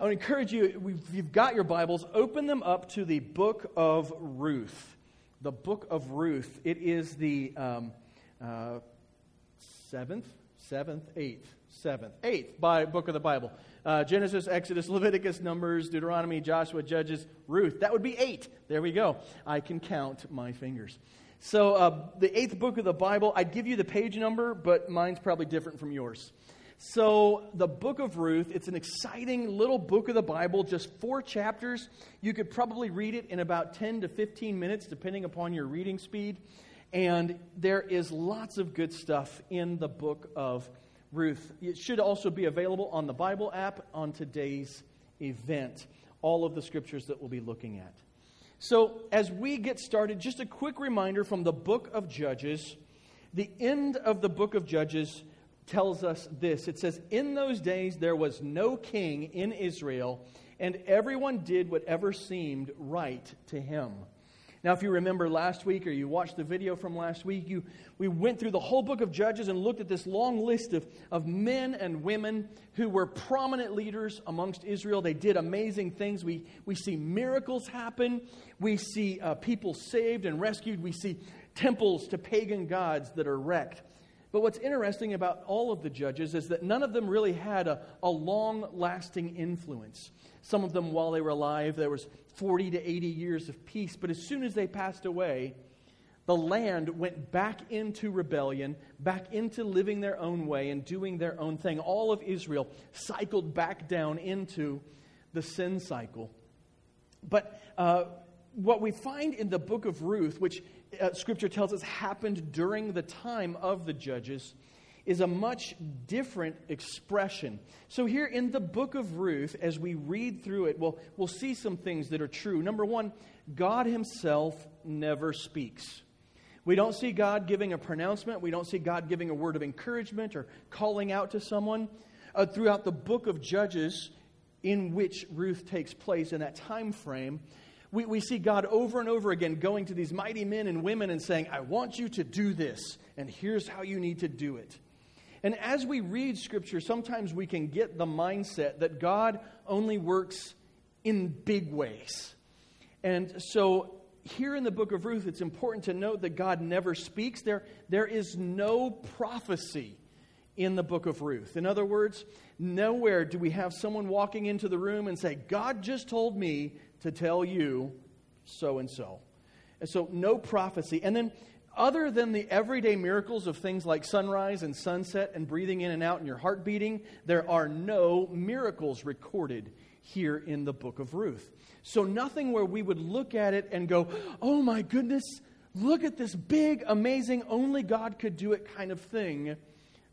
I would encourage you, if you've got your Bibles, open them up to the book of Ruth. The book of Ruth. It is the um, uh, seventh, seventh, eighth, seventh, eighth by book of the Bible. Uh, Genesis, Exodus, Leviticus, Numbers, Deuteronomy, Joshua, Judges, Ruth. That would be eight. There we go. I can count my fingers. So, uh, the eighth book of the Bible, I'd give you the page number, but mine's probably different from yours. So, the book of Ruth, it's an exciting little book of the Bible, just four chapters. You could probably read it in about 10 to 15 minutes, depending upon your reading speed. And there is lots of good stuff in the book of Ruth. It should also be available on the Bible app on today's event, all of the scriptures that we'll be looking at. So, as we get started, just a quick reminder from the book of Judges. The end of the book of Judges tells us this it says, In those days there was no king in Israel, and everyone did whatever seemed right to him. Now, if you remember last week or you watched the video from last week, you, we went through the whole book of Judges and looked at this long list of, of men and women who were prominent leaders amongst Israel. They did amazing things. We, we see miracles happen, we see uh, people saved and rescued, we see temples to pagan gods that are wrecked. But what's interesting about all of the judges is that none of them really had a, a long lasting influence. Some of them, while they were alive, there was 40 to 80 years of peace. But as soon as they passed away, the land went back into rebellion, back into living their own way and doing their own thing. All of Israel cycled back down into the sin cycle. But uh, what we find in the book of Ruth, which uh, Scripture tells us happened during the time of the judges, is a much different expression. So, here in the book of Ruth, as we read through it, we'll, we'll see some things that are true. Number one, God Himself never speaks. We don't see God giving a pronouncement, we don't see God giving a word of encouragement or calling out to someone. Uh, throughout the book of Judges, in which Ruth takes place in that time frame, we, we see God over and over again going to these mighty men and women and saying, I want you to do this, and here's how you need to do it. And as we read Scripture, sometimes we can get the mindset that God only works in big ways. And so here in the book of Ruth, it's important to note that God never speaks. There, there is no prophecy in the book of Ruth. In other words, nowhere do we have someone walking into the room and say, God just told me to tell you so and so. And so, no prophecy. And then, other than the everyday miracles of things like sunrise and sunset and breathing in and out and your heart beating, there are no miracles recorded here in the book of Ruth. So, nothing where we would look at it and go, oh my goodness, look at this big, amazing, only God could do it kind of thing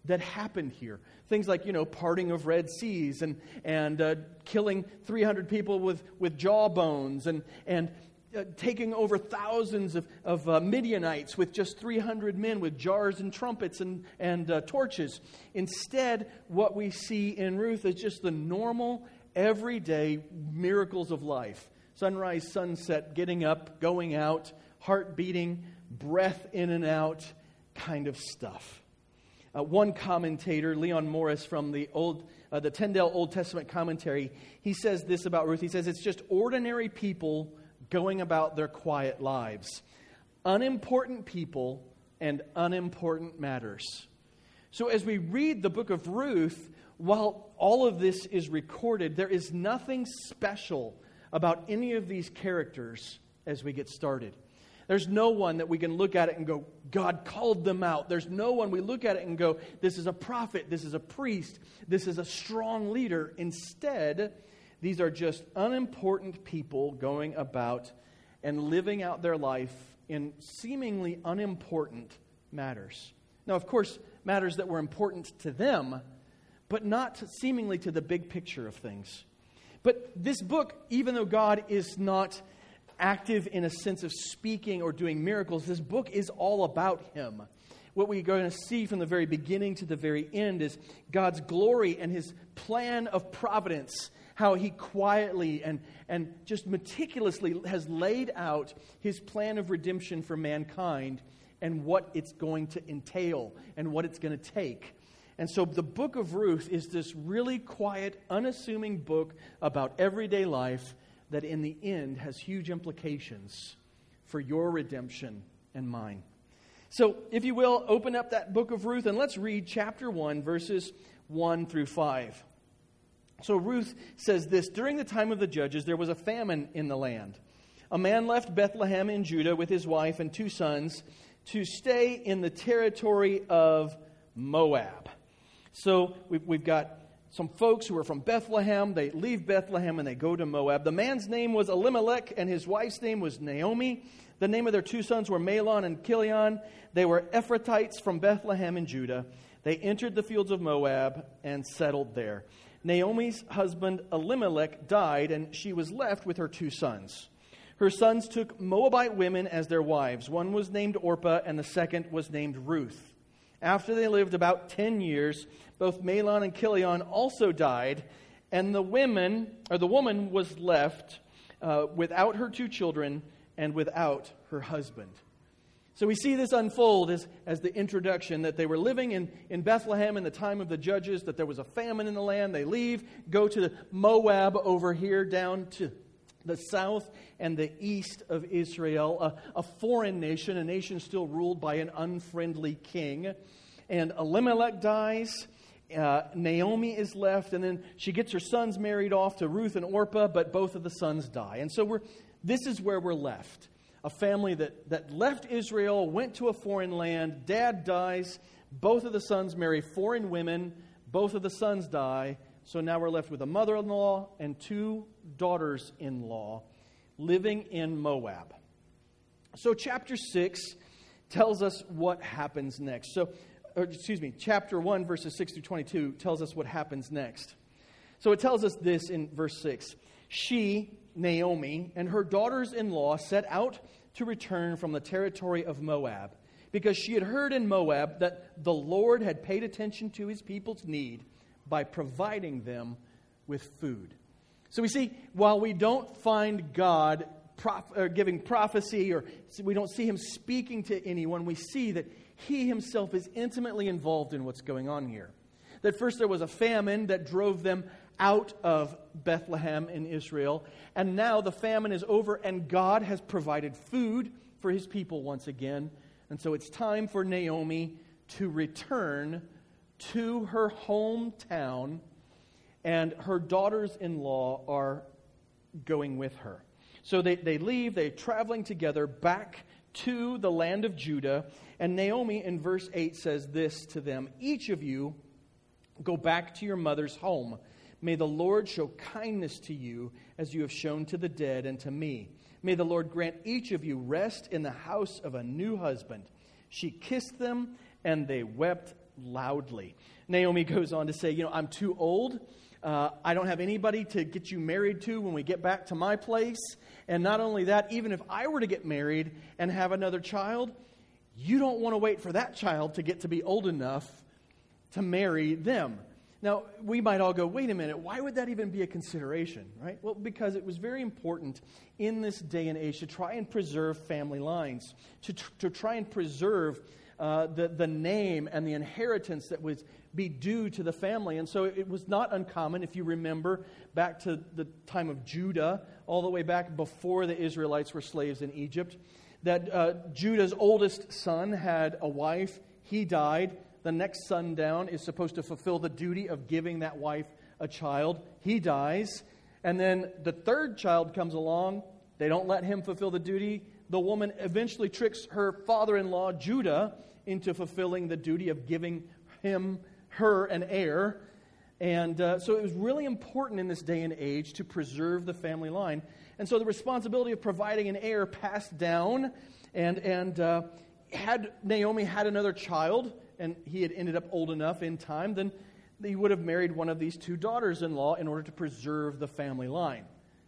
that happened here. Things like, you know, parting of Red Seas and, and uh, killing 300 people with, with jawbones and, and uh, taking over thousands of, of uh, Midianites with just 300 men with jars and trumpets and, and uh, torches. Instead, what we see in Ruth is just the normal, everyday miracles of life sunrise, sunset, getting up, going out, heart beating, breath in and out kind of stuff. Uh, one commentator, Leon Morris from the old, uh, the Tyndale Old Testament commentary, he says this about Ruth. He says it's just ordinary people going about their quiet lives, unimportant people and unimportant matters. So as we read the book of Ruth, while all of this is recorded, there is nothing special about any of these characters as we get started. There's no one that we can look at it and go, God called them out. There's no one we look at it and go, this is a prophet, this is a priest, this is a strong leader. Instead, these are just unimportant people going about and living out their life in seemingly unimportant matters. Now, of course, matters that were important to them, but not seemingly to the big picture of things. But this book, even though God is not active in a sense of speaking or doing miracles, this book is all about Him. What we're going to see from the very beginning to the very end is God's glory and His plan of providence, how He quietly and, and just meticulously has laid out His plan of redemption for mankind and what it's going to entail and what it's going to take. And so the book of Ruth is this really quiet, unassuming book about everyday life that in the end has huge implications for your redemption and mine. So, if you will, open up that book of Ruth and let's read chapter 1, verses 1 through 5. So, Ruth says this During the time of the judges, there was a famine in the land. A man left Bethlehem in Judah with his wife and two sons to stay in the territory of Moab. So we've, got some folks who are from Bethlehem. They leave Bethlehem and they go to Moab. The man's name was Elimelech, and his wife's name was Naomi. The name of their two sons were Mahlon and Chilion. They were Ephrathites from Bethlehem in Judah. They entered the fields of Moab and settled there. Naomi's husband Elimelech died, and she was left with her two sons. Her sons took Moabite women as their wives. One was named Orpah, and the second was named Ruth. After they lived about 10 years, both Mahlon and Chilion also died, and the women, or the woman was left uh, without her two children and without her husband. So we see this unfold as, as the introduction that they were living in, in Bethlehem in the time of the judges, that there was a famine in the land. They leave, go to Moab over here down to the south and the east of Israel, a, a foreign nation, a nation still ruled by an unfriendly king. And Elimelech dies. Uh, Naomi is left, and then she gets her sons married off to Ruth and Orpah, but both of the sons die. And so we're, this is where we're left. A family that, that left Israel, went to a foreign land, dad dies, both of the sons marry foreign women, both of the sons die. So now we're left with a mother in law and two daughters in law living in Moab. So, chapter 6 tells us what happens next. So, excuse me, chapter 1, verses 6 through 22 tells us what happens next. So it tells us this in verse 6 She, Naomi, and her daughters in law set out to return from the territory of Moab because she had heard in Moab that the Lord had paid attention to his people's need by providing them with food. So we see, while we don't find God prof- uh, giving prophecy or we don't see him speaking to anyone, we see that he himself is intimately involved in what's going on here. That first there was a famine that drove them out of Bethlehem in Israel, and now the famine is over, and God has provided food for his people once again. And so it's time for Naomi to return to her hometown, and her daughters in law are going with her. So they, they leave, they're traveling together back to the land of Judah. And Naomi in verse 8 says this to them Each of you go back to your mother's home. May the Lord show kindness to you as you have shown to the dead and to me. May the Lord grant each of you rest in the house of a new husband. She kissed them, and they wept loudly. Naomi goes on to say, You know, I'm too old. Uh, I don't have anybody to get you married to when we get back to my place. And not only that, even if I were to get married and have another child, you don't want to wait for that child to get to be old enough to marry them. Now, we might all go, wait a minute, why would that even be a consideration, right? Well, because it was very important in this day and age to try and preserve family lines, to, tr- to try and preserve uh, the, the name and the inheritance that would be due to the family. And so it was not uncommon, if you remember, back to the time of Judah, all the way back before the Israelites were slaves in Egypt, that uh, Judah's oldest son had a wife. He died. The next son down is supposed to fulfill the duty of giving that wife a child. He dies. And then the third child comes along. They don't let him fulfill the duty. The woman eventually tricks her father in law, Judah, into fulfilling the duty of giving him, her, an heir. And uh, so it was really important in this day and age to preserve the family line. And so the responsibility of providing an heir passed down. And, and uh, had Naomi had another child, and he had ended up old enough in time, then he would have married one of these two daughters in law in order to preserve the family line.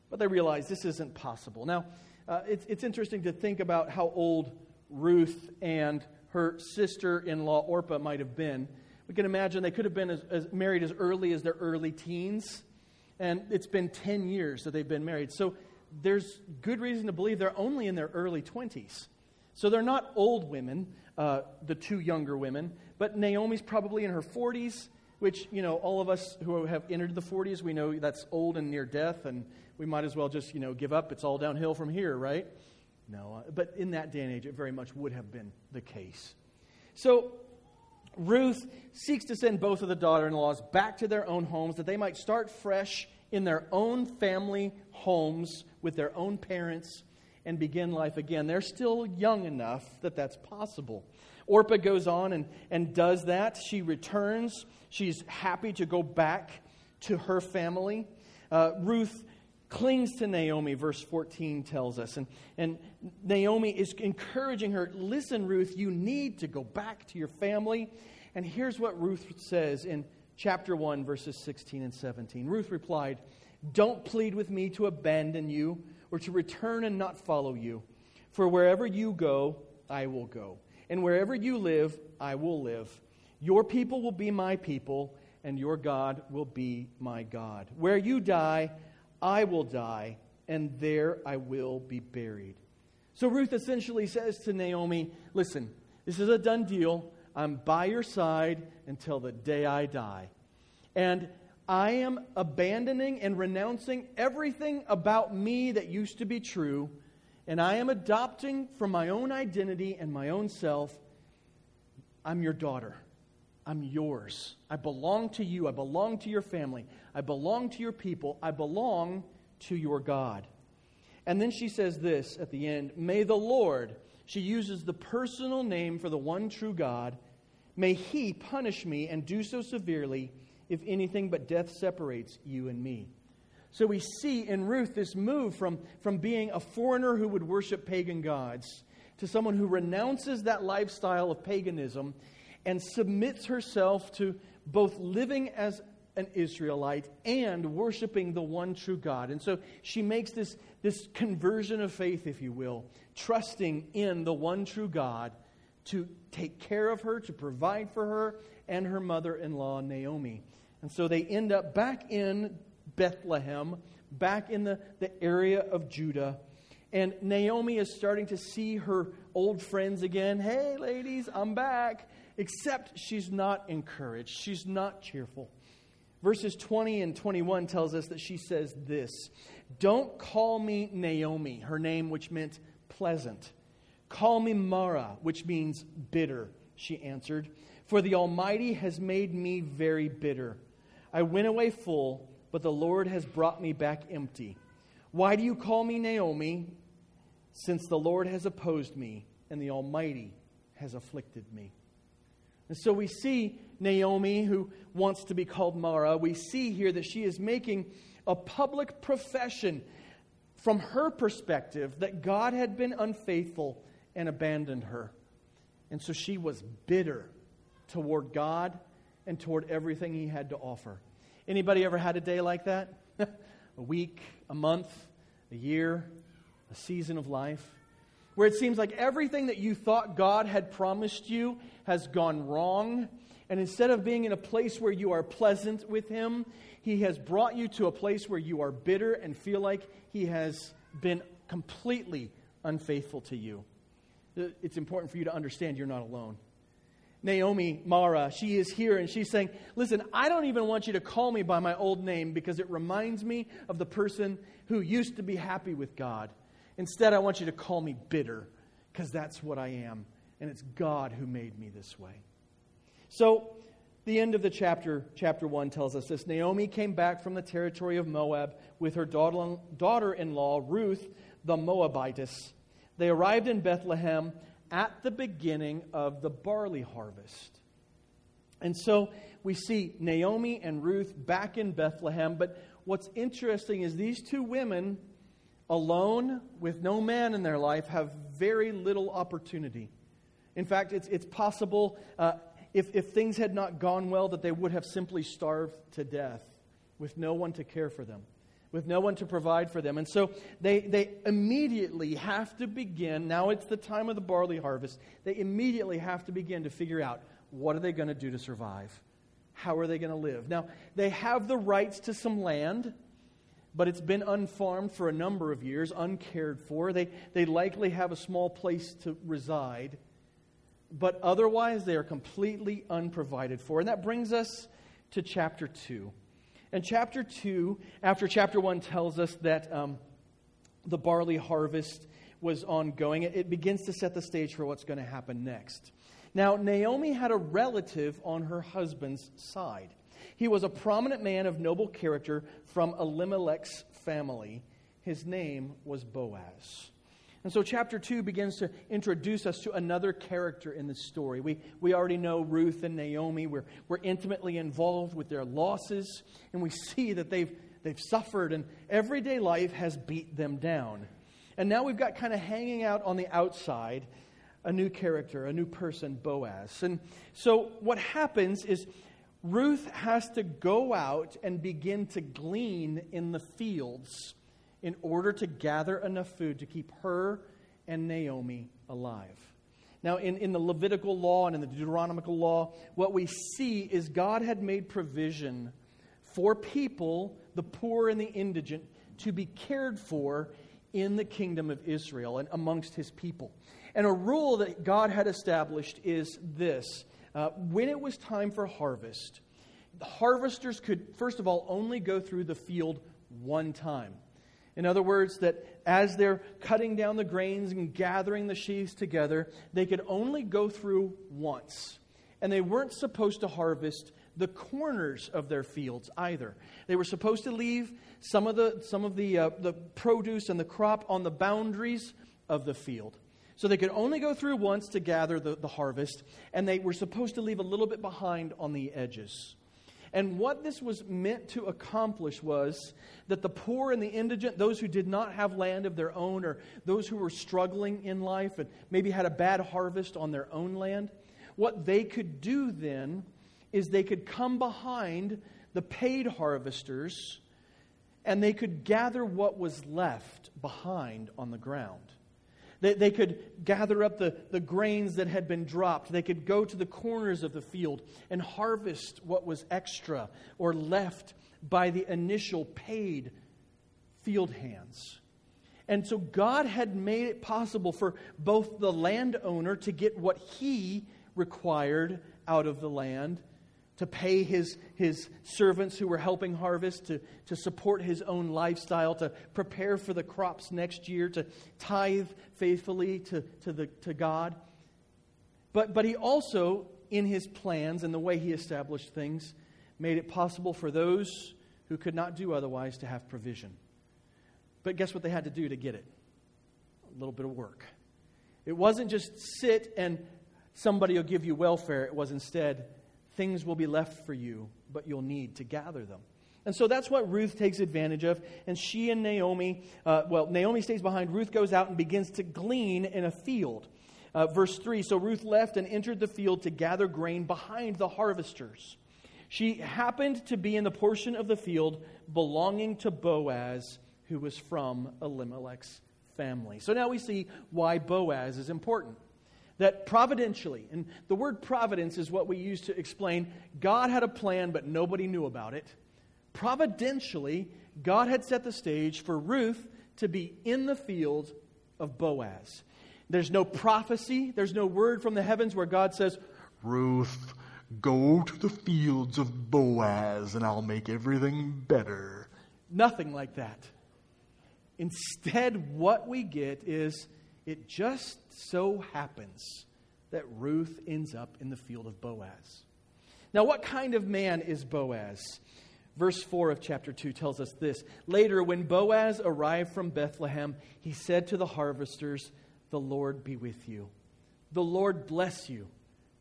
But they realized this isn't possible. Now, uh, it's, it's interesting to think about how old Ruth and her sister in law Orpah might have been. We can imagine they could have been as, as married as early as their early teens, and it's been 10 years that they've been married. So there's good reason to believe they're only in their early 20s. So they're not old women, uh, the two younger women, but Naomi's probably in her 40s, which, you know, all of us who have entered the 40s, we know that's old and near death, and we might as well just, you know, give up. It's all downhill from here, right? No, uh, but in that day and age, it very much would have been the case. So Ruth seeks to send both of the daughter in laws back to their own homes that they might start fresh in their own family homes with their own parents and begin life again. They're still young enough that that's possible. Orpah goes on and, and does that. She returns. She's happy to go back to her family. Uh, Ruth clings to Naomi, verse 14 tells us. And, and Naomi is encouraging her listen, Ruth, you need to go back to your family. And here's what Ruth says in chapter 1, verses 16 and 17. Ruth replied, Don't plead with me to abandon you or to return and not follow you. For wherever you go, I will go. And wherever you live, I will live. Your people will be my people, and your God will be my God. Where you die, I will die, and there I will be buried. So Ruth essentially says to Naomi, Listen, this is a done deal. I'm by your side until the day I die. And I am abandoning and renouncing everything about me that used to be true, and I am adopting from my own identity and my own self I'm your daughter. I'm yours. I belong to you. I belong to your family. I belong to your people. I belong to your God. And then she says this at the end May the Lord, she uses the personal name for the one true God, may he punish me and do so severely if anything but death separates you and me. So we see in Ruth this move from, from being a foreigner who would worship pagan gods to someone who renounces that lifestyle of paganism and submits herself to both living as an Israelite and worshiping the one true God. And so she makes this, this conversion of faith, if you will, trusting in the one true God to take care of her, to provide for her, and her mother in law, Naomi. And so they end up back in Bethlehem, back in the, the area of Judah. And Naomi is starting to see her old friends again. Hey, ladies, I'm back except she's not encouraged. She's not cheerful. Verses 20 and 21 tells us that she says this Don't call me Naomi, her name which meant pleasant. Call me Mara, which means bitter, she answered. For the Almighty has made me very bitter. I went away full, but the Lord has brought me back empty. Why do you call me Naomi? Since the Lord has opposed me, and the Almighty has afflicted me. And so we see Naomi, who wants to be called Mara, we see here that she is making a public profession from her perspective that God had been unfaithful and abandoned her. And so she was bitter toward God and toward everything he had to offer. Anybody ever had a day like that? a week, a month, a year, a season of life? Where it seems like everything that you thought God had promised you has gone wrong. And instead of being in a place where you are pleasant with Him, He has brought you to a place where you are bitter and feel like He has been completely unfaithful to you. It's important for you to understand you're not alone. Naomi Mara, she is here and she's saying, Listen, I don't even want you to call me by my old name because it reminds me of the person who used to be happy with God Instead, I want you to call me bitter because that's what I am. And it's God who made me this way. So, the end of the chapter, chapter 1, tells us this Naomi came back from the territory of Moab with her daughter in law, Ruth, the Moabitess. They arrived in Bethlehem at the beginning of the barley harvest. And so we see Naomi and Ruth back in Bethlehem. But what's interesting is these two women alone with no man in their life have very little opportunity. In fact, it's, it's possible uh, if, if things had not gone well, that they would have simply starved to death with no one to care for them, with no one to provide for them. And so they, they immediately have to begin, now it's the time of the barley harvest, they immediately have to begin to figure out what are they going to do to survive? How are they going to live? Now, they have the rights to some land but it's been unfarmed for a number of years, uncared for. They, they likely have a small place to reside, but otherwise they are completely unprovided for. And that brings us to chapter 2. And chapter 2, after chapter 1 tells us that um, the barley harvest was ongoing, it, it begins to set the stage for what's going to happen next. Now, Naomi had a relative on her husband's side. He was a prominent man of noble character from Elimelech's family. His name was Boaz. And so, chapter 2 begins to introduce us to another character in the story. We, we already know Ruth and Naomi. We're, we're intimately involved with their losses, and we see that they've, they've suffered, and everyday life has beat them down. And now we've got kind of hanging out on the outside a new character, a new person, Boaz. And so, what happens is Ruth has to go out and begin to glean in the fields in order to gather enough food to keep her and Naomi alive. Now, in, in the Levitical law and in the Deuteronomical law, what we see is God had made provision for people, the poor and the indigent, to be cared for in the kingdom of Israel and amongst his people. And a rule that God had established is this uh, when it was time for harvest, the harvesters could, first of all, only go through the field one time. In other words, that as they're cutting down the grains and gathering the sheaves together, they could only go through once. And they weren't supposed to harvest the corners of their fields either. They were supposed to leave some of the, some of the, uh, the produce and the crop on the boundaries of the field. So they could only go through once to gather the, the harvest, and they were supposed to leave a little bit behind on the edges. And what this was meant to accomplish was that the poor and the indigent, those who did not have land of their own, or those who were struggling in life and maybe had a bad harvest on their own land, what they could do then is they could come behind the paid harvesters and they could gather what was left behind on the ground. They, they could gather up the, the grains that had been dropped. They could go to the corners of the field and harvest what was extra or left by the initial paid field hands. And so God had made it possible for both the landowner to get what he required out of the land to pay his, his servants who were helping harvest, to, to support his own lifestyle, to prepare for the crops next year, to tithe faithfully to, to, the, to God. But, but he also, in his plans and the way he established things, made it possible for those who could not do otherwise to have provision. But guess what they had to do to get it? A little bit of work. It wasn't just sit and somebody will give you welfare, it was instead things will be left for you, but you'll need to gather them. And so that's what Ruth takes advantage of. And she and Naomi, uh, well, Naomi stays behind. Ruth goes out and begins to glean in a field. Uh, verse 3 So Ruth left and entered the field to gather grain behind the harvesters. She happened to be in the portion of the field belonging to Boaz, who was from Elimelech's family. So now we see why Boaz is important that providentially, and the word providence is what we use to explain God had a plan, but nobody knew about it. Providentially, God had set the stage for Ruth to be in the field of Boaz. There's no prophecy, there's no word from the heavens where God says, Ruth, go to the fields of Boaz and I'll make everything better. Nothing like that. Instead, what we get is it just so happens that Ruth ends up in the field of Boaz. Now, what kind of man is Boaz? Verse 4 of chapter 2 tells us this. Later, when Boaz arrived from Bethlehem, he said to the harvesters, The Lord be with you. The Lord bless you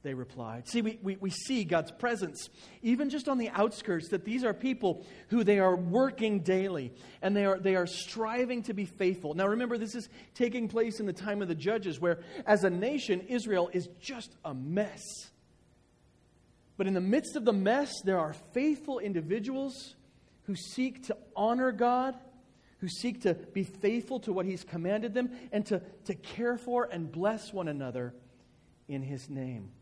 they replied. See, we, we, we see God's presence, even just on the outskirts, that these are people who they are working daily and they are, they are striving to be faithful. Now, remember, this is taking place in the time of the judges, where as a nation, Israel is just a mess. But in the midst of the mess, there are faithful individuals who seek to honor God, who seek to be faithful to what He's commanded them, and to, to care for and bless one another in His name.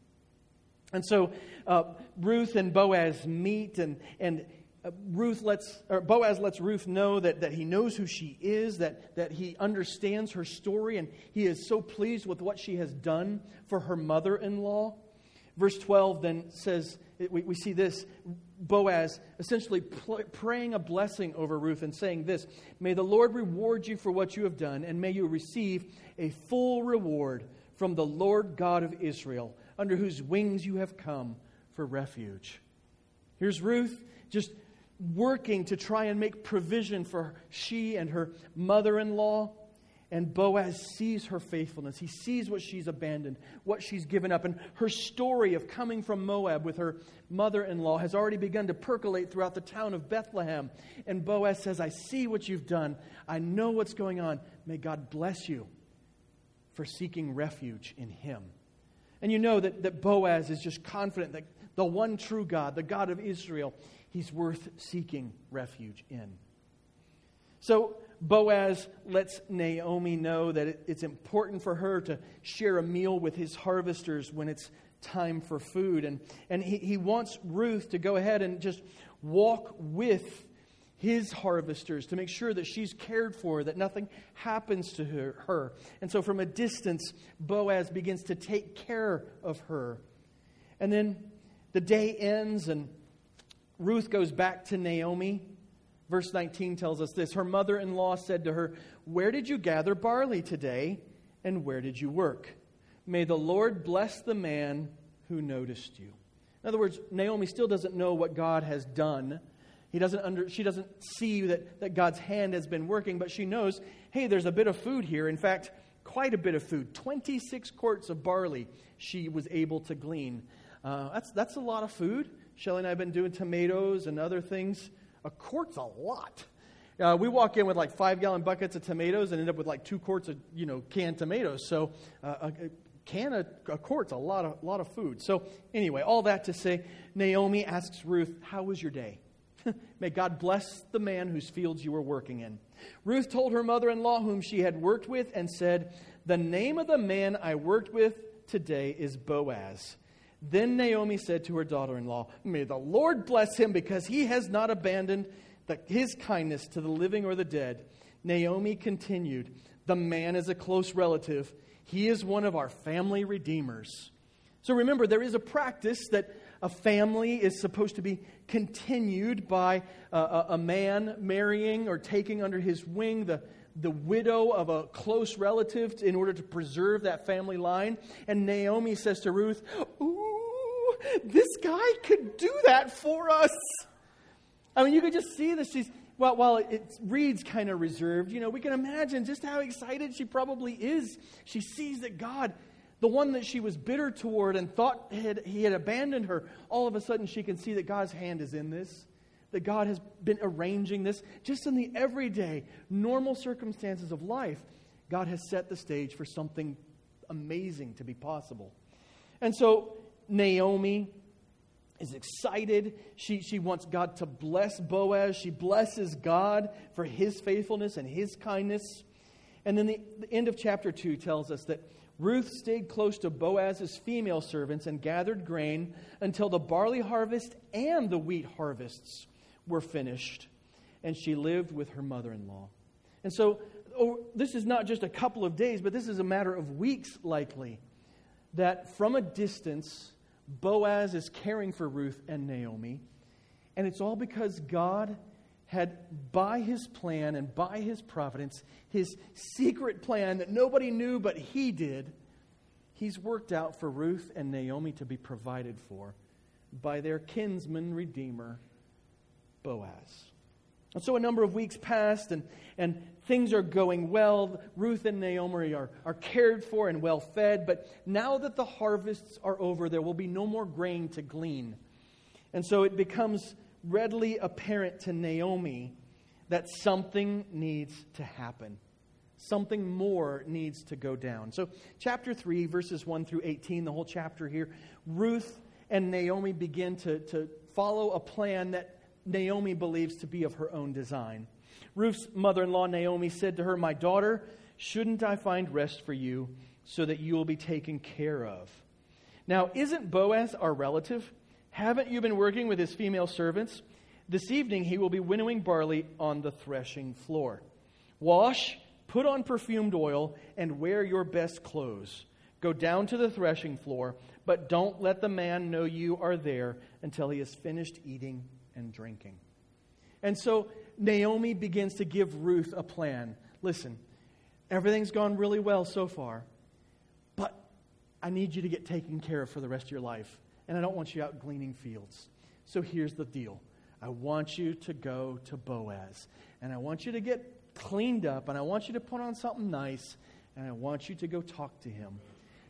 And so uh, Ruth and Boaz meet, and, and uh, Ruth lets, or Boaz lets Ruth know that, that he knows who she is, that, that he understands her story, and he is so pleased with what she has done for her mother in law. Verse 12 then says, we, we see this Boaz essentially pl- praying a blessing over Ruth and saying this May the Lord reward you for what you have done, and may you receive a full reward from the Lord God of Israel, under whose wings you have come for refuge. Here's Ruth just working to try and make provision for she and her mother in law. And Boaz sees her faithfulness. He sees what she's abandoned, what she's given up. And her story of coming from Moab with her mother in law has already begun to percolate throughout the town of Bethlehem. And Boaz says, I see what you've done. I know what's going on. May God bless you for seeking refuge in Him. And you know that, that Boaz is just confident that the one true God, the God of Israel, he's worth seeking refuge in. So Boaz lets Naomi know that it, it's important for her to share a meal with his harvesters when it's time for food. And, and he, he wants Ruth to go ahead and just walk with his harvesters to make sure that she's cared for, that nothing happens to her, her. And so from a distance, Boaz begins to take care of her. And then the day ends, and Ruth goes back to Naomi. Verse 19 tells us this Her mother in law said to her, Where did you gather barley today, and where did you work? May the Lord bless the man who noticed you. In other words, Naomi still doesn't know what God has done. He doesn't under, she doesn't see that, that God's hand has been working, but she knows, hey, there's a bit of food here. In fact, quite a bit of food. 26 quarts of barley she was able to glean. Uh, that's, that's a lot of food. Shelly and I have been doing tomatoes and other things. A quart's a lot. Uh, we walk in with like five gallon buckets of tomatoes and end up with like two quarts of you know canned tomatoes. So uh, a, a can of a quart's a lot of lot of food. So anyway, all that to say, Naomi asks Ruth, "How was your day?" May God bless the man whose fields you were working in. Ruth told her mother-in-law, whom she had worked with, and said, "The name of the man I worked with today is Boaz." Then Naomi said to her daughter in law, May the Lord bless him because he has not abandoned the, his kindness to the living or the dead. Naomi continued, The man is a close relative. He is one of our family redeemers. So remember, there is a practice that a family is supposed to be continued by a, a man marrying or taking under his wing the, the widow of a close relative in order to preserve that family line. And Naomi says to Ruth, Ooh, this guy could do that for us. I mean, you could just see this. She's, well, while it reads kind of reserved, you know, we can imagine just how excited she probably is. She sees that God, the one that she was bitter toward and thought had, he had abandoned her, all of a sudden she can see that God's hand is in this, that God has been arranging this just in the everyday, normal circumstances of life. God has set the stage for something amazing to be possible. And so Naomi is excited. She, she wants God to bless Boaz. She blesses God for his faithfulness and his kindness. And then the, the end of chapter 2 tells us that Ruth stayed close to Boaz's female servants and gathered grain until the barley harvest and the wheat harvests were finished. And she lived with her mother in law. And so, oh, this is not just a couple of days, but this is a matter of weeks, likely, that from a distance, Boaz is caring for Ruth and Naomi. And it's all because God had, by his plan and by his providence, his secret plan that nobody knew but he did, he's worked out for Ruth and Naomi to be provided for by their kinsman redeemer, Boaz. And so a number of weeks passed, and, and things are going well. Ruth and Naomi are, are cared for and well fed. But now that the harvests are over, there will be no more grain to glean. And so it becomes readily apparent to Naomi that something needs to happen. Something more needs to go down. So, chapter 3, verses 1 through 18, the whole chapter here, Ruth and Naomi begin to, to follow a plan that Naomi believes to be of her own design. Ruth's mother in law, Naomi, said to her, My daughter, shouldn't I find rest for you so that you will be taken care of? Now, isn't Boaz our relative? Haven't you been working with his female servants? This evening he will be winnowing barley on the threshing floor. Wash, put on perfumed oil, and wear your best clothes. Go down to the threshing floor, but don't let the man know you are there until he has finished eating and drinking. And so Naomi begins to give Ruth a plan. Listen, everything's gone really well so far, but I need you to get taken care of for the rest of your life, and I don't want you out gleaning fields. So here's the deal I want you to go to Boaz, and I want you to get cleaned up, and I want you to put on something nice, and I want you to go talk to him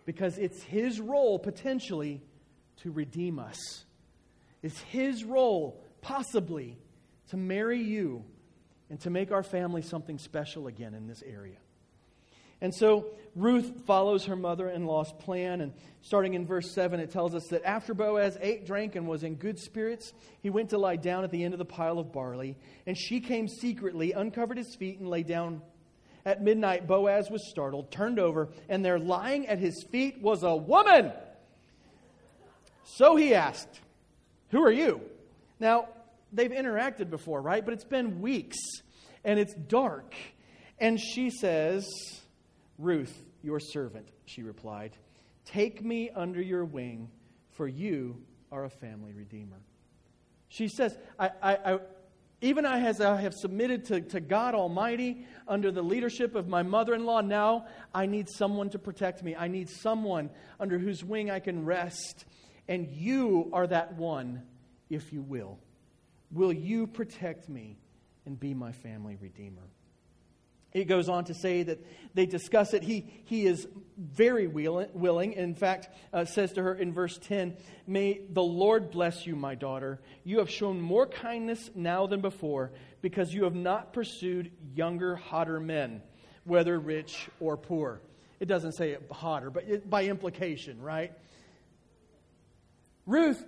because it's his role potentially to redeem us. It's his role, possibly, to marry you and to make our family something special again in this area. And so Ruth follows her mother in law's plan. And starting in verse 7, it tells us that after Boaz ate, drank, and was in good spirits, he went to lie down at the end of the pile of barley. And she came secretly, uncovered his feet, and lay down. At midnight, Boaz was startled, turned over, and there lying at his feet was a woman. So he asked, Who are you? Now, they've interacted before, right? But it's been weeks, and it's dark. And she says, Ruth, your servant, she replied, take me under your wing, for you are a family redeemer. She says, I, I, I even as I have submitted to, to God Almighty under the leadership of my mother in law, now I need someone to protect me. I need someone under whose wing I can rest. And you are that one, if you will. Will you protect me and be my family redeemer? It goes on to say that they discuss it. He, he is very willing. In fact, uh, says to her in verse 10 May the Lord bless you, my daughter. You have shown more kindness now than before because you have not pursued younger, hotter men, whether rich or poor. It doesn't say it hotter, but it, by implication, right? Ruth,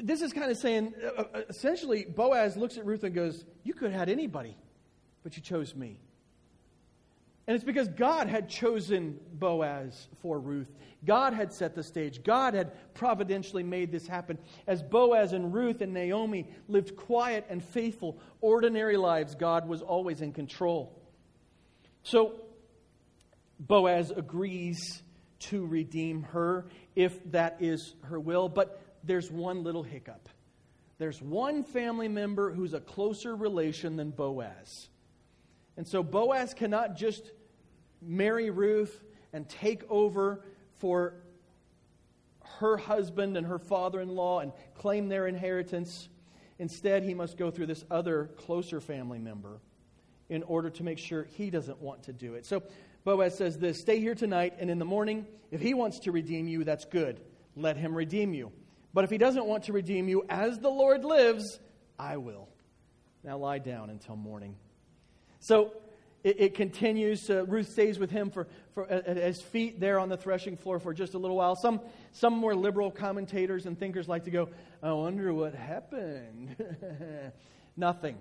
this is kind of saying uh, uh essentially, Boaz looks at Ruth and goes, You could have had anybody, but you chose me. And it's because God had chosen Boaz for Ruth. God had set the stage. God had providentially made this happen. As Boaz and Ruth and Naomi lived quiet and faithful, ordinary lives, God was always in control. So Boaz agrees to redeem her if that is her will, but there's one little hiccup. There's one family member who's a closer relation than Boaz. And so Boaz cannot just marry Ruth and take over for her husband and her father in law and claim their inheritance. Instead, he must go through this other closer family member in order to make sure he doesn't want to do it. So Boaz says this Stay here tonight, and in the morning, if he wants to redeem you, that's good. Let him redeem you. But if he doesn't want to redeem you, as the Lord lives, I will. Now lie down until morning. So it, it continues. Uh, Ruth stays with him for, for at his feet there on the threshing floor for just a little while. Some, some more liberal commentators and thinkers like to go, I wonder what happened. Nothing.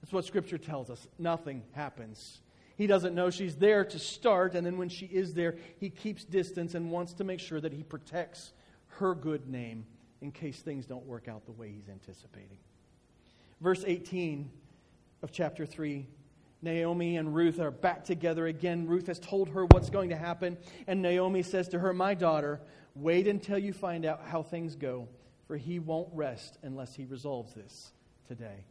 That's what Scripture tells us. Nothing happens. He doesn't know she's there to start, and then when she is there, he keeps distance and wants to make sure that he protects her good name in case things don't work out the way he's anticipating. Verse 18 of chapter 3 Naomi and Ruth are back together again. Ruth has told her what's going to happen, and Naomi says to her, My daughter, wait until you find out how things go, for he won't rest unless he resolves this today.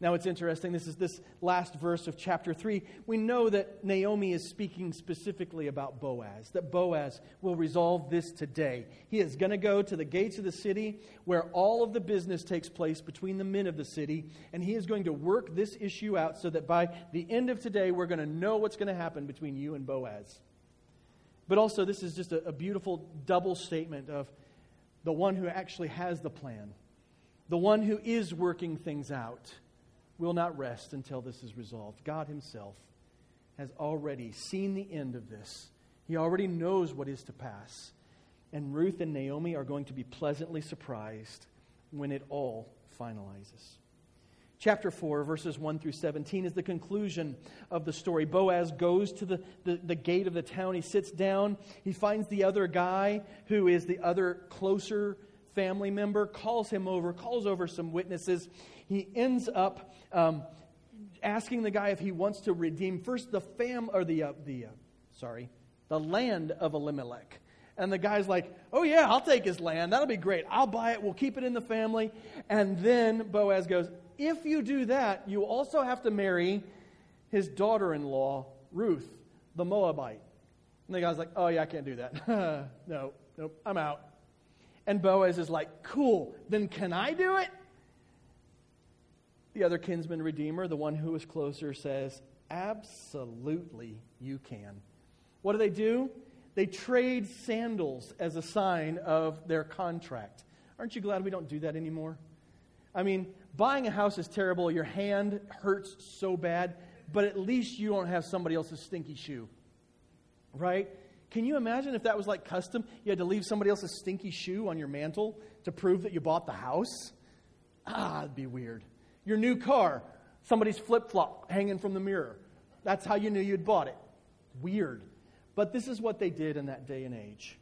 Now it's interesting. This is this last verse of chapter 3. We know that Naomi is speaking specifically about Boaz, that Boaz will resolve this today. He is going to go to the gates of the city where all of the business takes place between the men of the city, and he is going to work this issue out so that by the end of today, we're going to know what's going to happen between you and Boaz. But also, this is just a, a beautiful double statement of the one who actually has the plan, the one who is working things out will not rest until this is resolved. God Himself has already seen the end of this, He already knows what is to pass. And Ruth and Naomi are going to be pleasantly surprised when it all finalizes. Chapter 4, verses 1 through 17, is the conclusion of the story. Boaz goes to the, the, the, gate of the town. He sits down. He finds the other guy, who is the other closer family member, calls him over, calls over some witnesses. He ends up um, asking the guy if he wants to redeem first the fam or the, uh, the uh, sorry, the land of Elimelech. And the guy's like, Oh, yeah, I'll take his land. That'll be great. I'll buy it. We'll keep it in the family. And then Boaz goes, if you do that, you also have to marry his daughter in law, Ruth, the Moabite. And the guy's like, oh, yeah, I can't do that. no, nope, I'm out. And Boaz is like, cool, then can I do it? The other kinsman redeemer, the one who is closer, says, absolutely you can. What do they do? They trade sandals as a sign of their contract. Aren't you glad we don't do that anymore? I mean, buying a house is terrible. Your hand hurts so bad, but at least you don't have somebody else's stinky shoe. Right? Can you imagine if that was like custom? You had to leave somebody else's stinky shoe on your mantle to prove that you bought the house? Ah, it'd be weird. Your new car, somebody's flip flop hanging from the mirror. That's how you knew you'd bought it. Weird. But this is what they did in that day and age.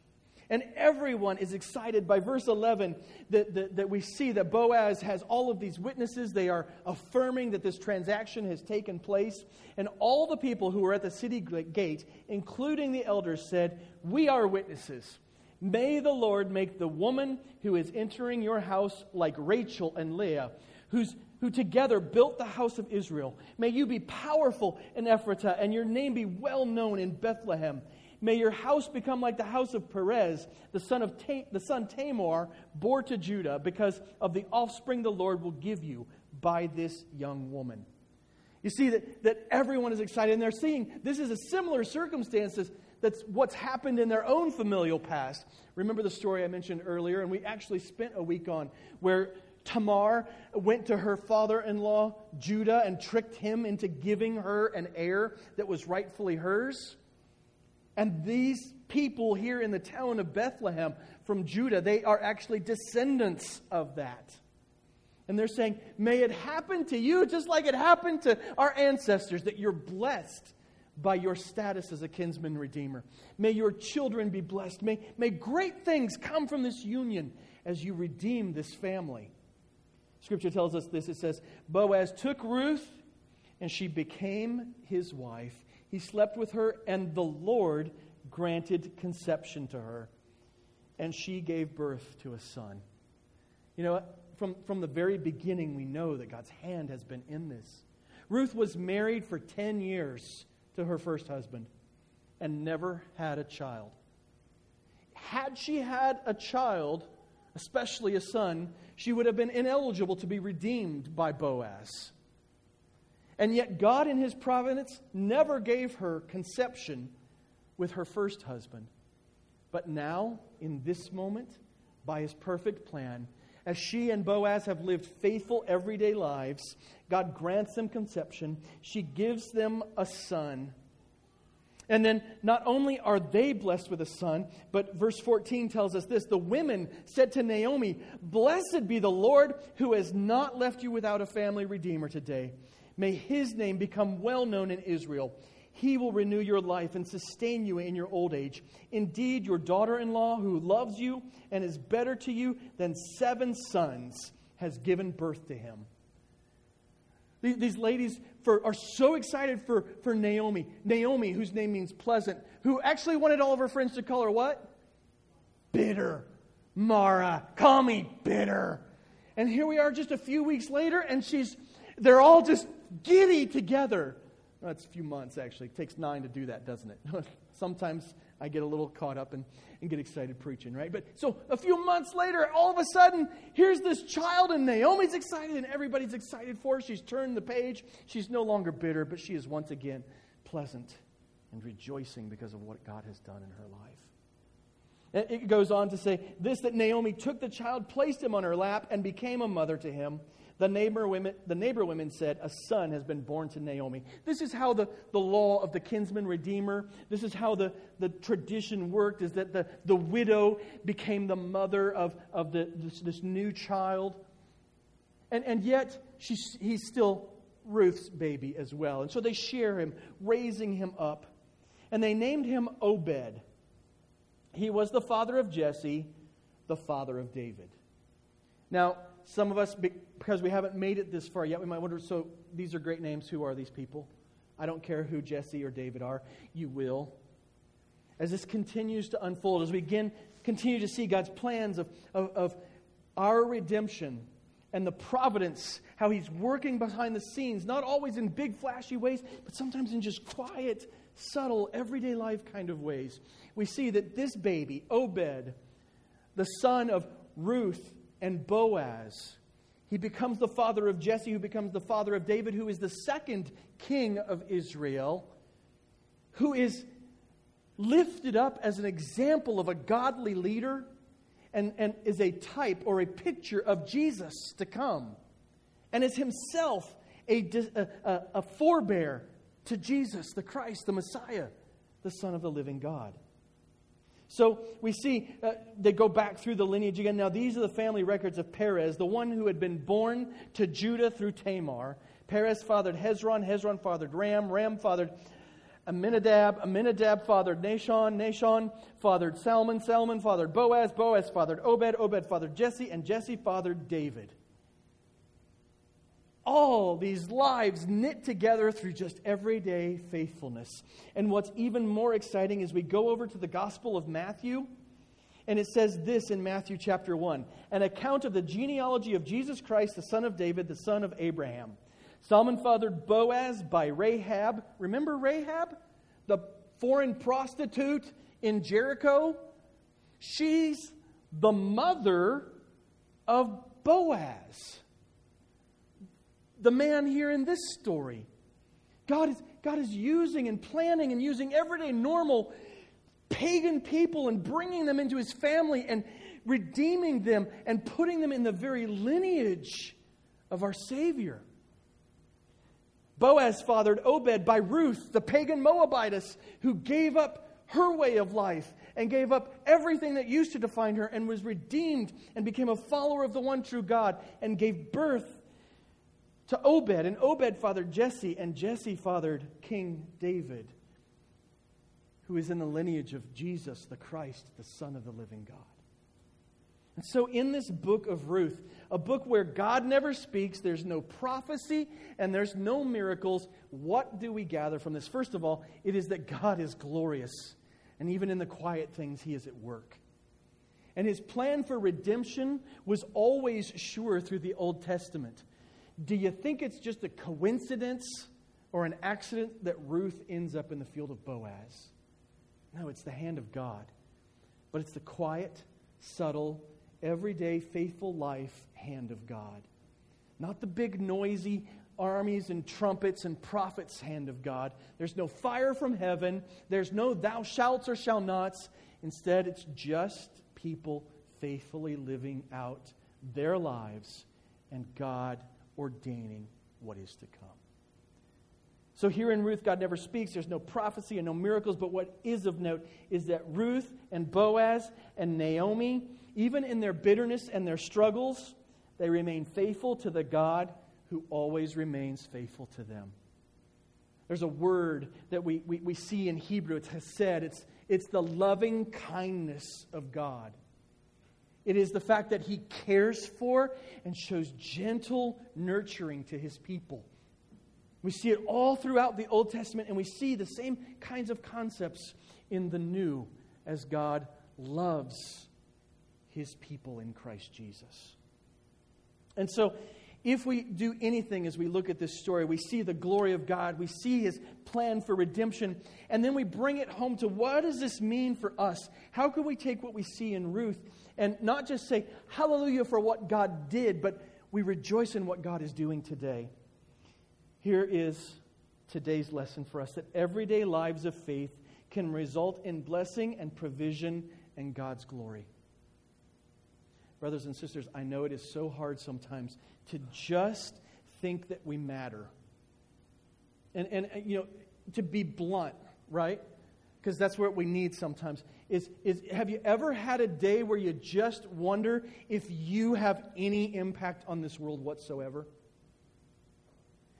And everyone is excited by verse 11 that, that, that, we see that Boaz has all of these witnesses. They are affirming that this transaction has taken place. And all the people who were at the city gate, including the elders, said, We are witnesses. May the Lord make the woman who is entering your house like Rachel and Leah, who's, who together built the house of Israel. May you be powerful in Ephratah, and your name be well known in Bethlehem. May your house become like the house of Perez, the son of Ta- the son Tamar, bore to Judah, because of the offspring the Lord will give you by this young woman. You see that, that everyone is excited, and they're seeing this is a similar circumstances that's what's happened in their own familial past. Remember the story I mentioned earlier, and we actually spent a week on where Tamar went to her father in law, Judah, and tricked him into giving her an heir that was rightfully hers. And these people here in the town of Bethlehem from Judah, they are actually descendants of that. And they're saying, May it happen to you just like it happened to our ancestors, that you're blessed by your status as a kinsman redeemer. May your children be blessed. May, may great things come from this union as you redeem this family. Scripture tells us this it says, Boaz took Ruth, and she became his wife he slept with her, and the Lord granted conception to her. And she gave birth to a son. You know, from, from the very beginning, we know that God's hand has been in this. Ruth was married for 10 years to her first husband and never had a child. Had she had a child, especially a son, she would have been ineligible to be redeemed by Boaz. And yet, God, in His providence, never gave her conception with her first husband. But now, in this moment, by His perfect plan, as she and Boaz have lived faithful everyday lives, God grants them conception. She gives them a son. And then not only are they blessed with a son, but verse 14 tells us this the women said to Naomi, Blessed be the Lord who has not left you without a family redeemer today. May his name become well known in Israel. He will renew your life and sustain you in your old age. Indeed, your daughter in law, who loves you and is better to you than seven sons, has given birth to him. These ladies for, are so excited for, for Naomi. Naomi, whose name means pleasant, who actually wanted all of her friends to call her what? Bitter. Mara, call me bitter. And here we are just a few weeks later, and she's, they're all just giddy together. That's a few months, actually. It takes nine to do that, doesn't it? Sometimes I get a little caught up and, and get excited preaching, right? But so a few months later, all of a sudden, here's this child, and Naomi's excited, and everybody's excited for her. She's turned the page. She's no longer bitter, but she is once again pleasant and rejoicing because of what God has done in her life. It goes on to say, This that Naomi took the child, placed him on her lap, and became a mother to him. The neighbor women, the neighbor women said, A son has been born to Naomi. This is how the, the law of the kinsman redeemer, this is how the, the tradition worked, is that the, the widow became the mother of, of the, this, this new child. And, and yet, she's, he's still Ruth's baby as well. And so they share him, raising him up. And they named him Obed. He was the father of Jesse, the father of David. Now, some of us, because we haven't made it this far yet, we might wonder so these are great names. Who are these people? I don't care who Jesse or David are. You will. As this continues to unfold, as we again continue to see God's plans of, of, of our redemption and the providence, how He's working behind the scenes, not always in big, flashy ways, but sometimes in just quiet, subtle, everyday life kind of ways we see that this baby, Obed, the son of Ruth and Boaz, he becomes the father of Jesse, who becomes the father of David, who is the second king of Israel, who is lifted up as an example of a godly leader and, and is a type or a picture of Jesus to come, and is himself a, a, a forebear to Jesus, the Christ, the Messiah, the Son of the living God. So we see uh, they go back through the lineage again. Now, these are the family records of Perez, the one who had been born to Judah through Tamar. Perez fathered Hezron, Hezron fathered Ram, Ram fathered Amminadab, Amminadab fathered Nahshon, Nahshon fathered Salmon, Salmon fathered Boaz, Boaz fathered Obed, Obed fathered Jesse, and Jesse fathered David all these lives knit together through just everyday faithfulness. And what's even more exciting is we go over to the Gospel of Matthew, and it says this in Matthew chapter 1 an account of the genealogy of Jesus Christ, the son of David, the son of Abraham. Solomon fathered Boaz by Rahab. Remember Rahab? The foreign prostitute in Jericho? She's the mother of Boaz the man here in this story. God is, God is using and planning and using everyday normal pagan people and bringing them into his family and redeeming them and putting them in the very lineage of our Savior. Boaz fathered Obed by Ruth, the pagan Moabitess, who gave up her way of life and gave up everything that used to define her and was redeemed and became a follower of the one true God and gave birth to Obed, and Obed fathered Jesse, and Jesse fathered King David, who is in the lineage of Jesus, the Christ, the Son of the living God. And so, in this book of Ruth, a book where God never speaks, there's no prophecy, and there's no miracles, what do we gather from this? First of all, it is that God is glorious, and even in the quiet things, He is at work. And His plan for redemption was always sure through the Old Testament. Do you think it's just a coincidence or an accident that Ruth ends up in the field of Boaz? No, it's the hand of God. But it's the quiet, subtle, everyday, faithful life hand of God. Not the big, noisy armies and trumpets and prophets' hand of God. There's no fire from heaven. There's no thou shalt or shall nots. Instead, it's just people faithfully living out their lives and God ordaining what is to come. So here in Ruth, God never speaks. There's no prophecy and no miracles. But what is of note is that Ruth and Boaz and Naomi, even in their bitterness and their struggles, they remain faithful to the God who always remains faithful to them. There's a word that we, we, we see in Hebrew. It has said it's, it's the loving kindness of God. It is the fact that he cares for and shows gentle nurturing to his people. We see it all throughout the Old Testament, and we see the same kinds of concepts in the New as God loves his people in Christ Jesus. And so, if we do anything as we look at this story, we see the glory of God, we see his plan for redemption, and then we bring it home to what does this mean for us? How can we take what we see in Ruth and not just say hallelujah for what God did, but we rejoice in what God is doing today? Here is today's lesson for us that everyday lives of faith can result in blessing and provision and God's glory. Brothers and sisters, I know it is so hard sometimes to just think that we matter. And, and you know, to be blunt, right? Because that's what we need sometimes. Is, is have you ever had a day where you just wonder if you have any impact on this world whatsoever?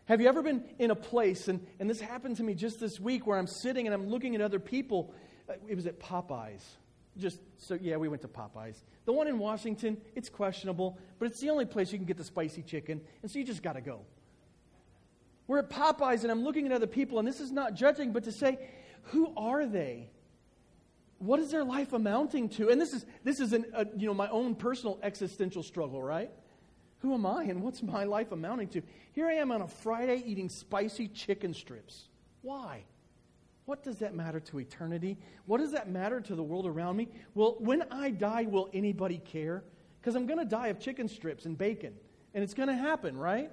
Have you ever been in a place, and, and this happened to me just this week, where I'm sitting and I'm looking at other people? Uh, it was at Popeyes. Just so, yeah, we went to Popeyes. The one in Washington, it's questionable, but it's the only place you can get the spicy chicken, and so you just got to go. We're at Popeyes, and I'm looking at other people, and this is not judging, but to say, who are they? What is their life amounting to? And this is, this is an, a, you know, my own personal existential struggle, right? Who am I and what's my life amounting to? Here I am on a Friday eating spicy chicken strips. Why? What does that matter to eternity? What does that matter to the world around me? Well, when I die, will anybody care? Because I'm going to die of chicken strips and bacon. And it's going to happen, right?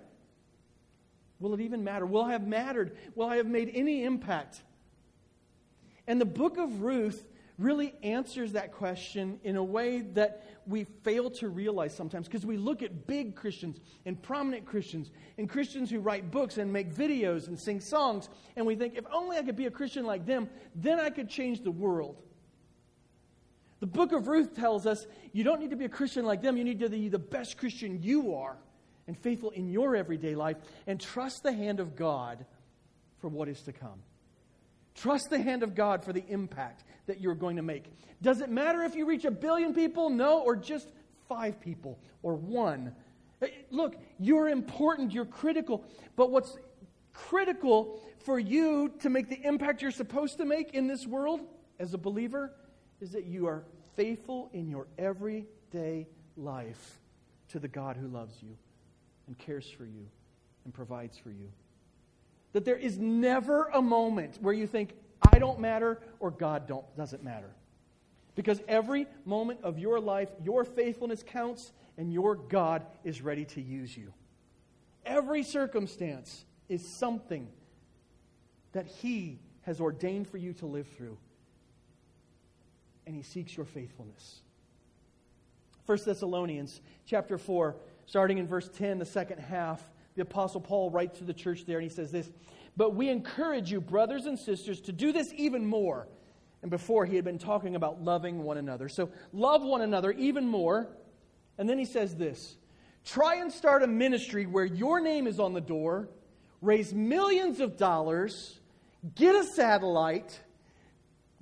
Will it even matter? Will I have mattered? Will I have made any impact? And the book of Ruth really answers that question in a way that we fail to realize sometimes because we look at big Christians and prominent Christians and Christians who write books and make videos and sing songs, and we think, if only I could be a Christian like them, then I could change the world. The book of Ruth tells us you don't need to be a Christian like them, you need to be the best Christian you are and faithful in your everyday life and trust the hand of God for what is to come. Trust the hand of God for the impact that you're going to make. Does it matter if you reach a billion people? No, or just five people or one. Eh, look, you're important, you're critical, but what's critical for you to make the impact you're supposed to make in this world as a believer is that you are faithful in your everyday life to the God who loves you and cares for you and provides for you. That there is never a moment where you think, I don't matter or God don't, doesn't matter. Because every moment of your life, your faithfulness counts and your God is ready to use you. Every circumstance is something that He has ordained for you to live through. And He seeks your faithfulness. 1 Thessalonians chapter 4, starting in verse 10, the second half the Apostle Paul writes to the church there, and he says this But we encourage you, brothers and sisters, to do this even more. And before, he had been talking about loving one another. So, love one another even more. And then he says this Try and start a ministry where your name is on the door, raise millions of dollars, get a satellite,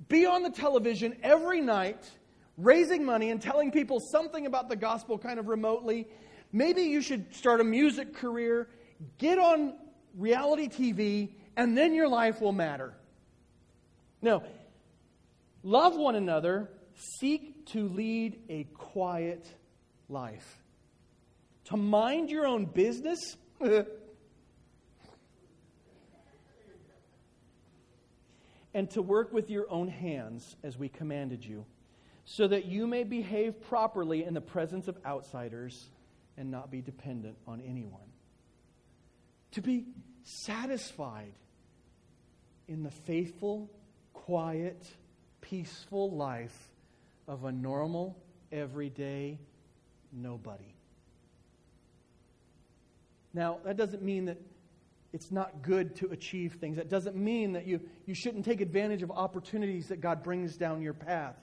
be on the television every night, raising money and telling people something about the gospel kind of remotely, Maybe you should start a music career, get on reality TV, and then your life will matter. No. Love one another, seek to lead a quiet life. To mind your own business, and to work with your own hands as we commanded you, so that you may behave properly in the presence of outsiders and not be dependent on anyone. To be satisfied in the faithful, quiet, peaceful life of a normal, everyday nobody. Now, that doesn't mean that it's not good to achieve things. That doesn't mean that you, you shouldn't take advantage of opportunities that God brings down your path.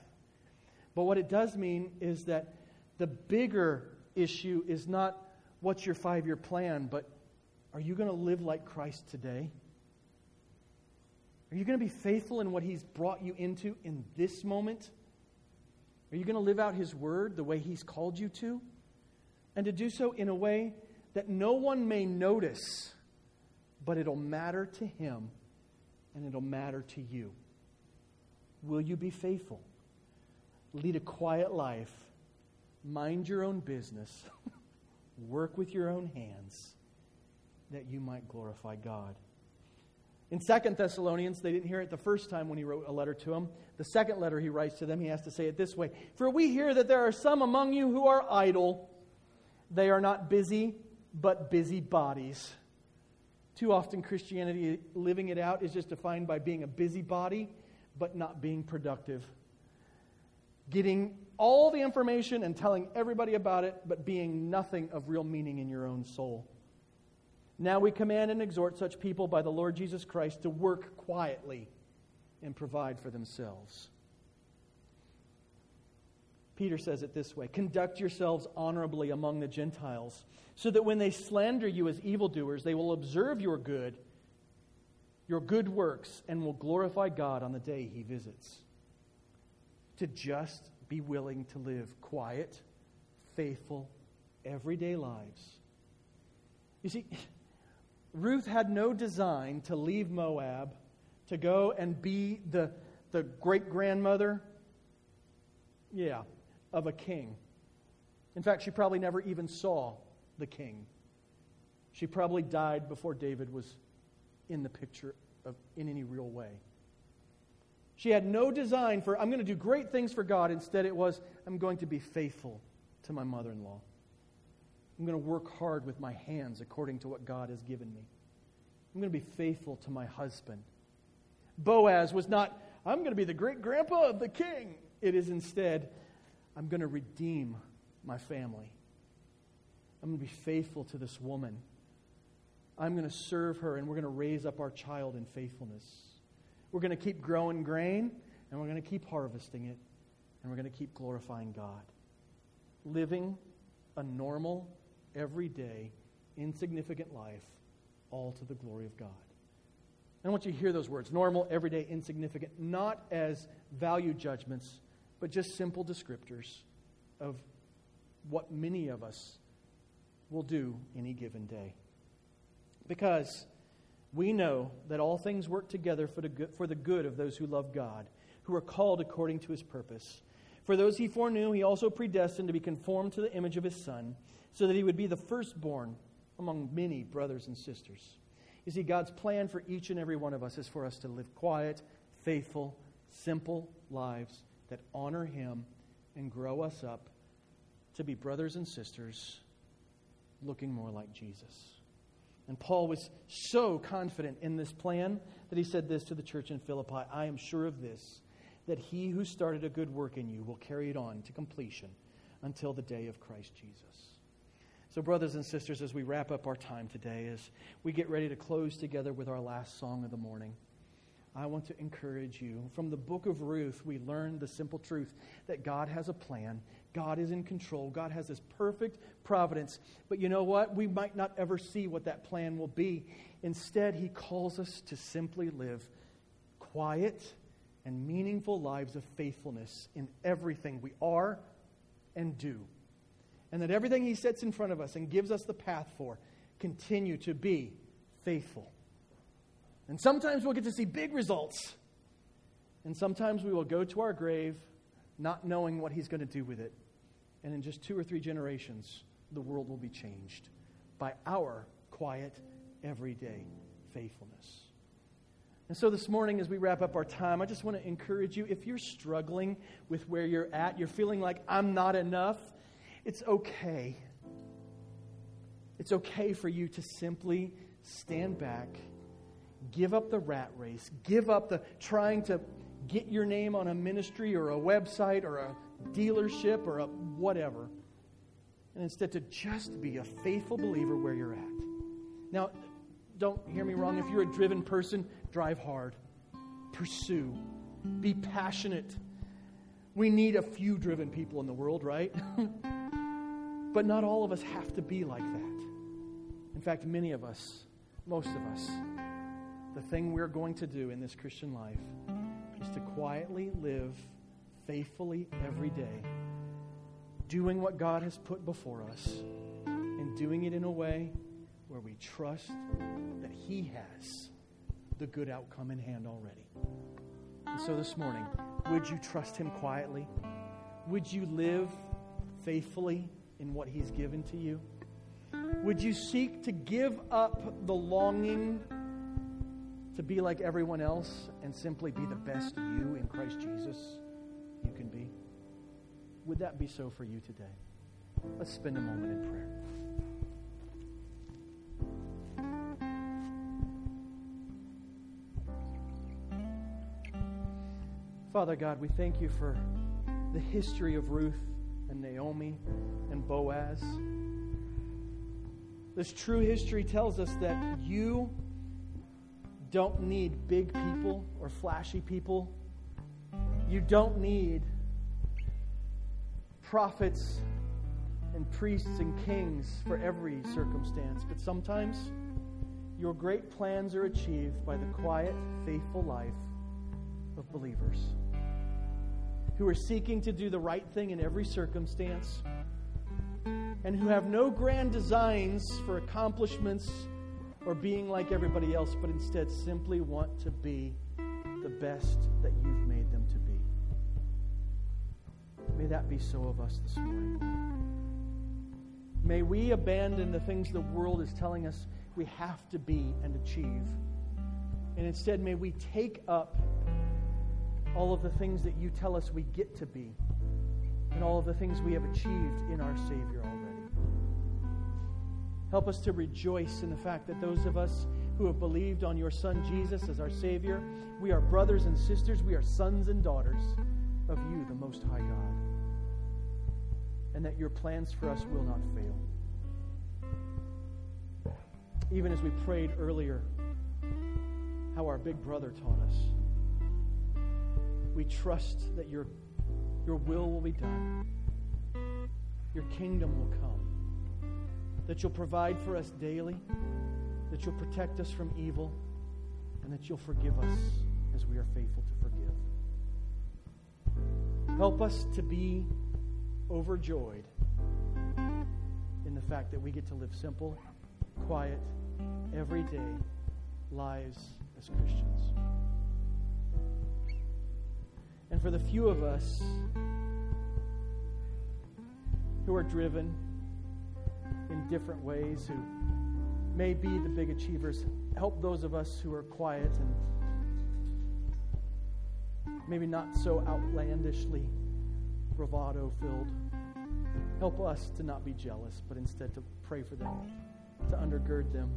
But what it does mean is that the bigger issue is not what's your five year plan, but are you going to live like Christ today? Are you going to be faithful in what He's brought you into in this moment? Are you going to live out His word the way He's called you to? And to do so in a way that no one may notice, but it'll matter to Him and it'll matter to you. Will you be faithful? Lead a quiet life mind your own business, work with your own hands, that you might glorify God. In Second Thessalonians, they didn't hear it the first time when he wrote a letter to them. The second letter he writes to them, he has to say it this way For we hear that there are some among you who are idle. They are not busy, but busy bodies. Too often, Christianity, living it out, is just defined by being a busybody, but not being productive. getting all the information and telling everybody about it, but being nothing of real meaning in your own soul. Now we command and exhort such people by the Lord Jesus Christ to work quietly and provide for themselves. Peter says it this way Conduct yourselves honorably among the Gentiles, so that when they slander you as evildoers, they will observe your good, your good works, and will glorify God on the day he visits. To just be willing to live quiet, faithful, everyday lives. You see, Ruth had no design to leave Moab to go and be the, the great grandmother, yeah, of a king. In fact, she probably never even saw the king. She probably died before David was in the picture of, in any real way. She had no design for, I'm going to do great things for God. Instead, it was, I'm going to be faithful to my mother in law. I'm going to work hard with my hands according to what God has given me. I'm going to be faithful to my husband. Boaz was not, I'm going to be the great grandpa of the king. It is instead, I'm going to redeem my family. I'm going to be faithful to this woman. I'm going to serve her, and we're going to raise up our child in faithfulness. We're going to keep growing grain, and we're going to keep harvesting it, and we're going to keep glorifying God. Living a normal, everyday, insignificant life, all to the glory of God. I want you to hear those words normal, everyday, insignificant, not as value judgments, but just simple descriptors of what many of us will do any given day. Because we know that all things work together for the, good, for the good of those who love God, who are called according to his purpose. For those he foreknew, he also predestined to be conformed to the image of his Son, so that he would be the firstborn among many brothers and sisters. You see, God's plan for each and every one of us is for us to live quiet, faithful, simple lives that honor him and grow us up to be brothers and sisters looking more like Jesus. And Paul was so confident in this plan that he said this to the church in Philippi I am sure of this, that he who started a good work in you will carry it on to completion until the day of Christ Jesus. So, brothers and sisters, as we wrap up our time today, as we get ready to close together with our last song of the morning, I want to encourage you. From the book of Ruth, we learn the simple truth that God has a plan, God is in control, God has this perfect providence. But you know what? We might not ever see what that plan will be. Instead, He calls us to simply live quiet and meaningful lives of faithfulness in everything we are and do. And that everything He sets in front of us and gives us the path for continue to be faithful. And sometimes we'll get to see big results. And sometimes we will go to our grave not knowing what He's going to do with it. And in just two or three generations, the world will be changed by our quiet, everyday faithfulness. And so this morning, as we wrap up our time, I just want to encourage you if you're struggling with where you're at, you're feeling like I'm not enough, it's okay. It's okay for you to simply stand back, give up the rat race, give up the trying to get your name on a ministry or a website or a dealership or a whatever and instead to just be a faithful believer where you're at. Now, don't hear me wrong. If you're a driven person, drive hard, pursue, be passionate. We need a few driven people in the world, right? but not all of us have to be like that. In fact, many of us, most of us, the thing we're going to do in this Christian life is to quietly live faithfully every day doing what God has put before us and doing it in a way where we trust that He has the good outcome in hand already. And so this morning, would you trust Him quietly? Would you live faithfully in what He's given to you? Would you seek to give up the longing to be like everyone else and simply be the best you in Christ Jesus you can be? Would that be so for you today? Let's spend a moment in prayer. Father God, we thank you for the history of Ruth and Naomi and Boaz. This true history tells us that you don't need big people or flashy people. You don't need prophets and priests and kings for every circumstance. But sometimes your great plans are achieved by the quiet, faithful life of believers who are seeking to do the right thing in every circumstance and who have no grand designs for accomplishments or being like everybody else, but instead simply want to be the best that you've made them to be. May that be so of us this morning. May we abandon the things the world is telling us we have to be and achieve. And instead, may we take up all of the things that you tell us we get to be and all of the things we have achieved in our Savior. Help us to rejoice in the fact that those of us who have believed on your Son Jesus as our Savior, we are brothers and sisters, we are sons and daughters of you, the Most High God. And that your plans for us will not fail. Even as we prayed earlier, how our big brother taught us, we trust that your, your will will be done, your kingdom will come that you'll provide for us daily, that you'll protect us from evil, and that you'll forgive us as we are faithful to forgive. Help us to be overjoyed in the fact that we get to live simple, quiet, everyday lives as Christians. And for the few of us who are driven, in different ways, who may be the big achievers. Help those of us who are quiet and maybe not so outlandishly bravado filled. Help us to not be jealous, but instead to pray for them, to undergird them,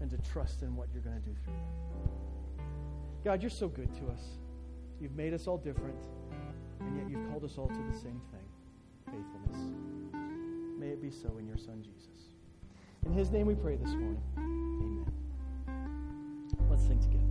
and to trust in what you're going to do through them. God, you're so good to us. You've made us all different, and yet you've called us all to the same thing faithfulness. May it be so in your Son, Jesus. In his name we pray this morning. Amen. Let's sing together.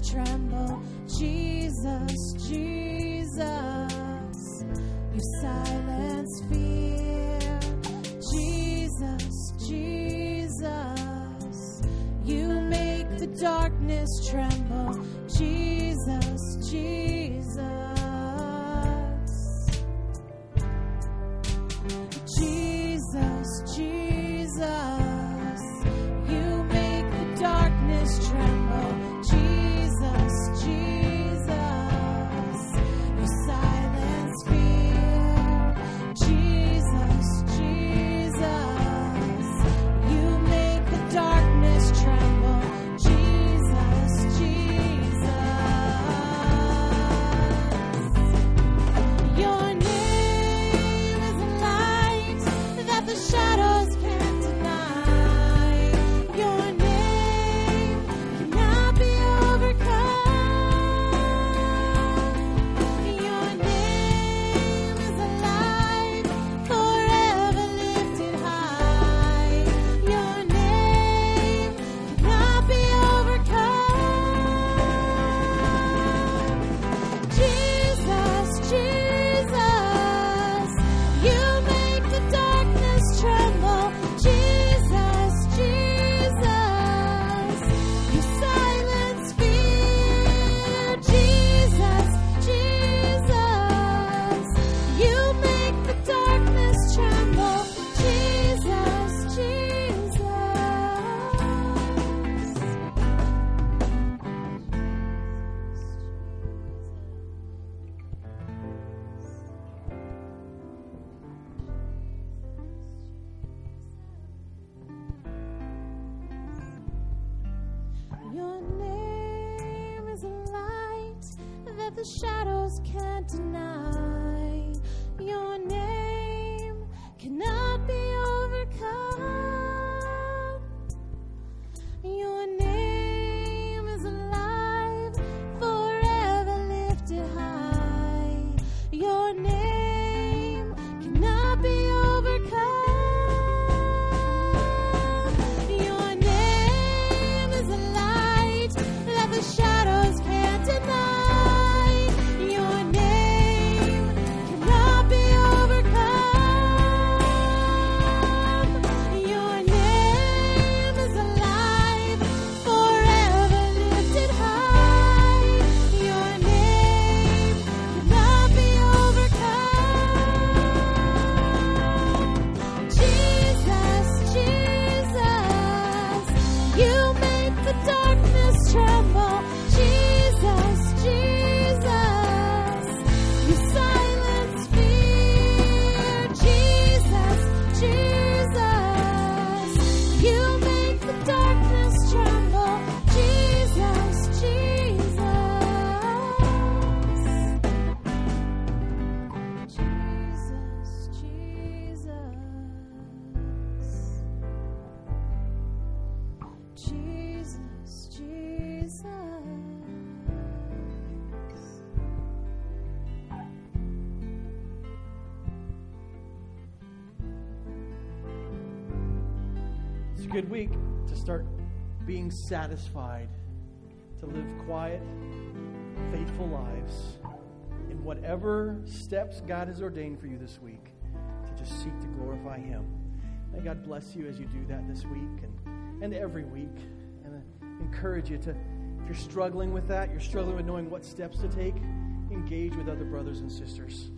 Tremble. Jesus, Jesus. Shadows can't deny. A good week to start being satisfied, to live quiet, faithful lives in whatever steps God has ordained for you this week to just seek to glorify Him. May God bless you as you do that this week and, and every week. And I encourage you to, if you're struggling with that, you're struggling with knowing what steps to take, engage with other brothers and sisters.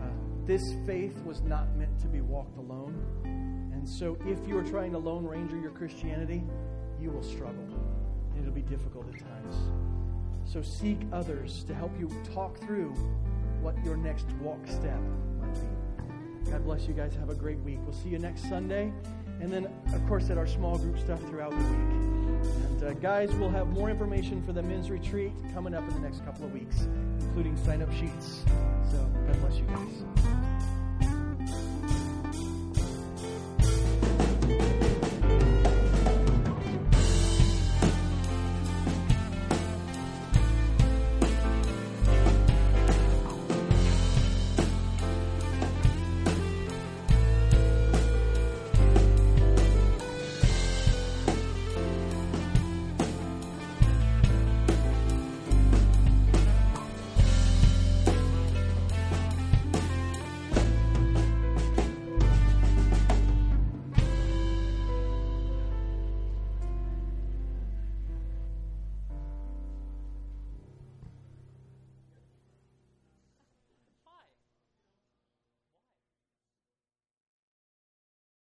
Uh, this faith was not meant to be walked alone. And so, if you are trying to Lone Ranger your Christianity, you will struggle. And it'll be difficult at times. So, seek others to help you talk through what your next walk step might be. God bless you guys. Have a great week. We'll see you next Sunday. And then, of course, at our small group stuff throughout the week. And, uh, guys, we'll have more information for the men's retreat coming up in the next couple of weeks, including sign up sheets. So, God bless you guys.